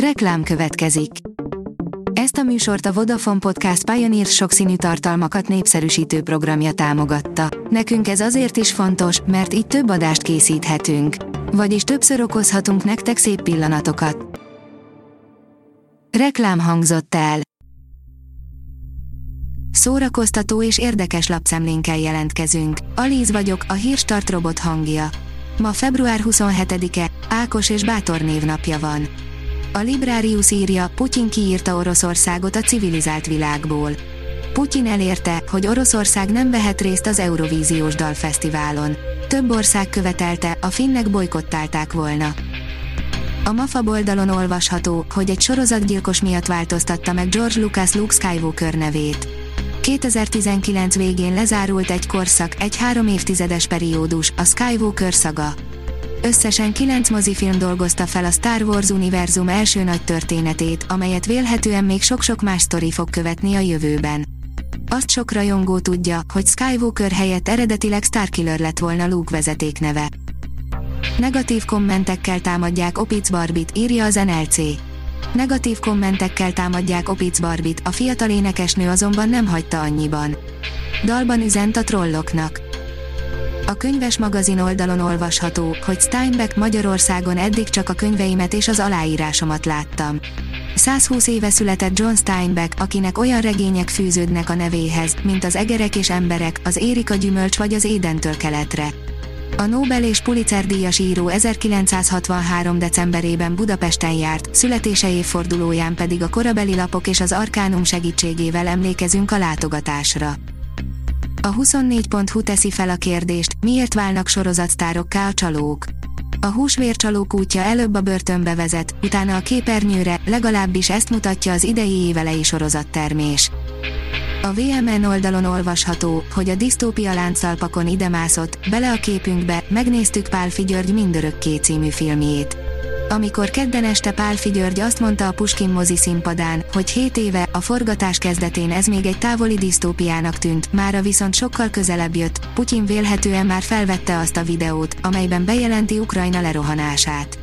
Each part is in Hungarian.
Reklám következik. Ezt a műsort a Vodafone Podcast Pioneer sokszínű tartalmakat népszerűsítő programja támogatta. Nekünk ez azért is fontos, mert így több adást készíthetünk. Vagyis többször okozhatunk nektek szép pillanatokat. Reklám hangzott el. Szórakoztató és érdekes lapszemlénkkel jelentkezünk. Alíz vagyok, a hírstart robot hangja. Ma február 27-e, Ákos és Bátor névnapja van. A Librarius írja, Putyin kiírta Oroszországot a civilizált világból. Putyin elérte, hogy Oroszország nem vehet részt az Eurovíziós Dalfesztiválon. Több ország követelte, a finnek bolykottálták volna. A MAFA oldalon olvasható, hogy egy sorozatgyilkos miatt változtatta meg George Lucas Luke Skywalker nevét. 2019 végén lezárult egy korszak, egy három évtizedes periódus, a Skywalker szaga. Összesen kilenc mozifilm dolgozta fel a Star Wars univerzum első nagy történetét, amelyet vélhetően még sok-sok más sztori fog követni a jövőben. Azt sok rajongó tudja, hogy Skywalker helyett eredetileg Starkiller lett volna Luke vezeték neve. Negatív kommentekkel támadják Opic Barbit, írja az NLC. Negatív kommentekkel támadják Opic Barbit, a fiatal énekesnő azonban nem hagyta annyiban. Dalban üzent a trolloknak. A könyves magazin oldalon olvasható, hogy Steinbeck Magyarországon eddig csak a könyveimet és az aláírásomat láttam. 120 éve született John Steinbeck, akinek olyan regények fűződnek a nevéhez, mint az Egerek és emberek, az Érika gyümölcs vagy az Édentől keletre. A Nobel és Pulitzer díjas író 1963. decemberében Budapesten járt, születése évfordulóján pedig a korabeli lapok és az Arkánum segítségével emlékezünk a látogatásra. A 24.hu teszi fel a kérdést, miért válnak sorozatsztárokká a csalók. A húsvércsalók útja előbb a börtönbe vezet, utána a képernyőre, legalábbis ezt mutatja az idei évelei sorozattermés. A VMN oldalon olvasható, hogy a disztópia láncszalpakon idemászott, bele a képünkbe, megnéztük Pálfi György mindörökké című filmjét. Amikor kedden este Pálfi György azt mondta a Puskin mozi színpadán, hogy 7 éve, a forgatás kezdetén ez még egy távoli disztópiának tűnt, mára viszont sokkal közelebb jött, Putyin vélhetően már felvette azt a videót, amelyben bejelenti Ukrajna lerohanását.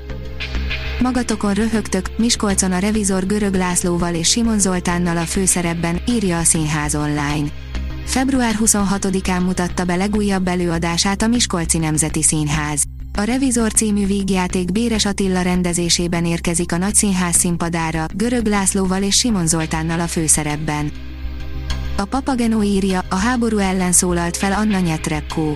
Magatokon röhögtök, Miskolcon a revizor Görög Lászlóval és Simon Zoltánnal a főszerepben, írja a Színház online. Február 26-án mutatta be legújabb előadását a Miskolci Nemzeti Színház. A Revizor című vígjáték Béres Attila rendezésében érkezik a Nagyszínház színpadára, Görög Lászlóval és Simon Zoltánnal a főszerepben. A Papageno írja, a háború ellen szólalt fel Anna Nyetrebko.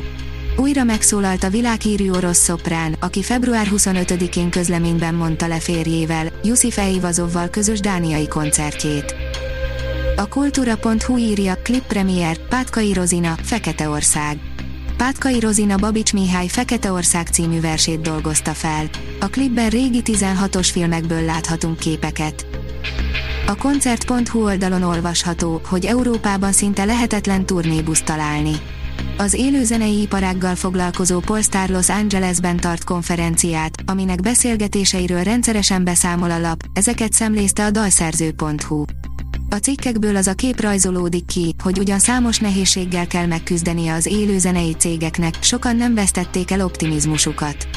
Újra megszólalt a világhírű orosz szoprán, aki február 25-én közleményben mondta le férjével, Yusif Eivazovval közös dániai koncertjét. A kultúra.hu írja, klip premier, Pátkai Rozina, Fekete Ország. Pátkai Rozina Babics Mihály Fekete Ország című versét dolgozta fel. A klipben régi 16-os filmekből láthatunk képeket. A koncert.hu oldalon olvasható, hogy Európában szinte lehetetlen turnébuszt találni. Az élő zenei iparággal foglalkozó Polestar Los Angelesben tart konferenciát, aminek beszélgetéseiről rendszeresen beszámol a lap, ezeket szemlézte a dalszerző.hu. A cikkekből az a kép rajzolódik ki, hogy ugyan számos nehézséggel kell megküzdenie az élő zenei cégeknek, sokan nem vesztették el optimizmusukat.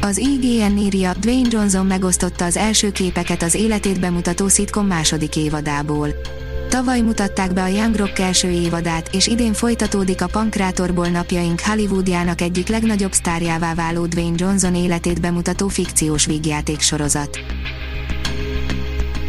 Az IGN írja, Dwayne Johnson megosztotta az első képeket az életét bemutató szitkom második évadából. Tavaly mutatták be a Young Rock első évadát, és idén folytatódik a Pankrátorból napjaink Hollywoodjának egyik legnagyobb sztárjává váló Dwayne Johnson életét bemutató fikciós vígjáték sorozat.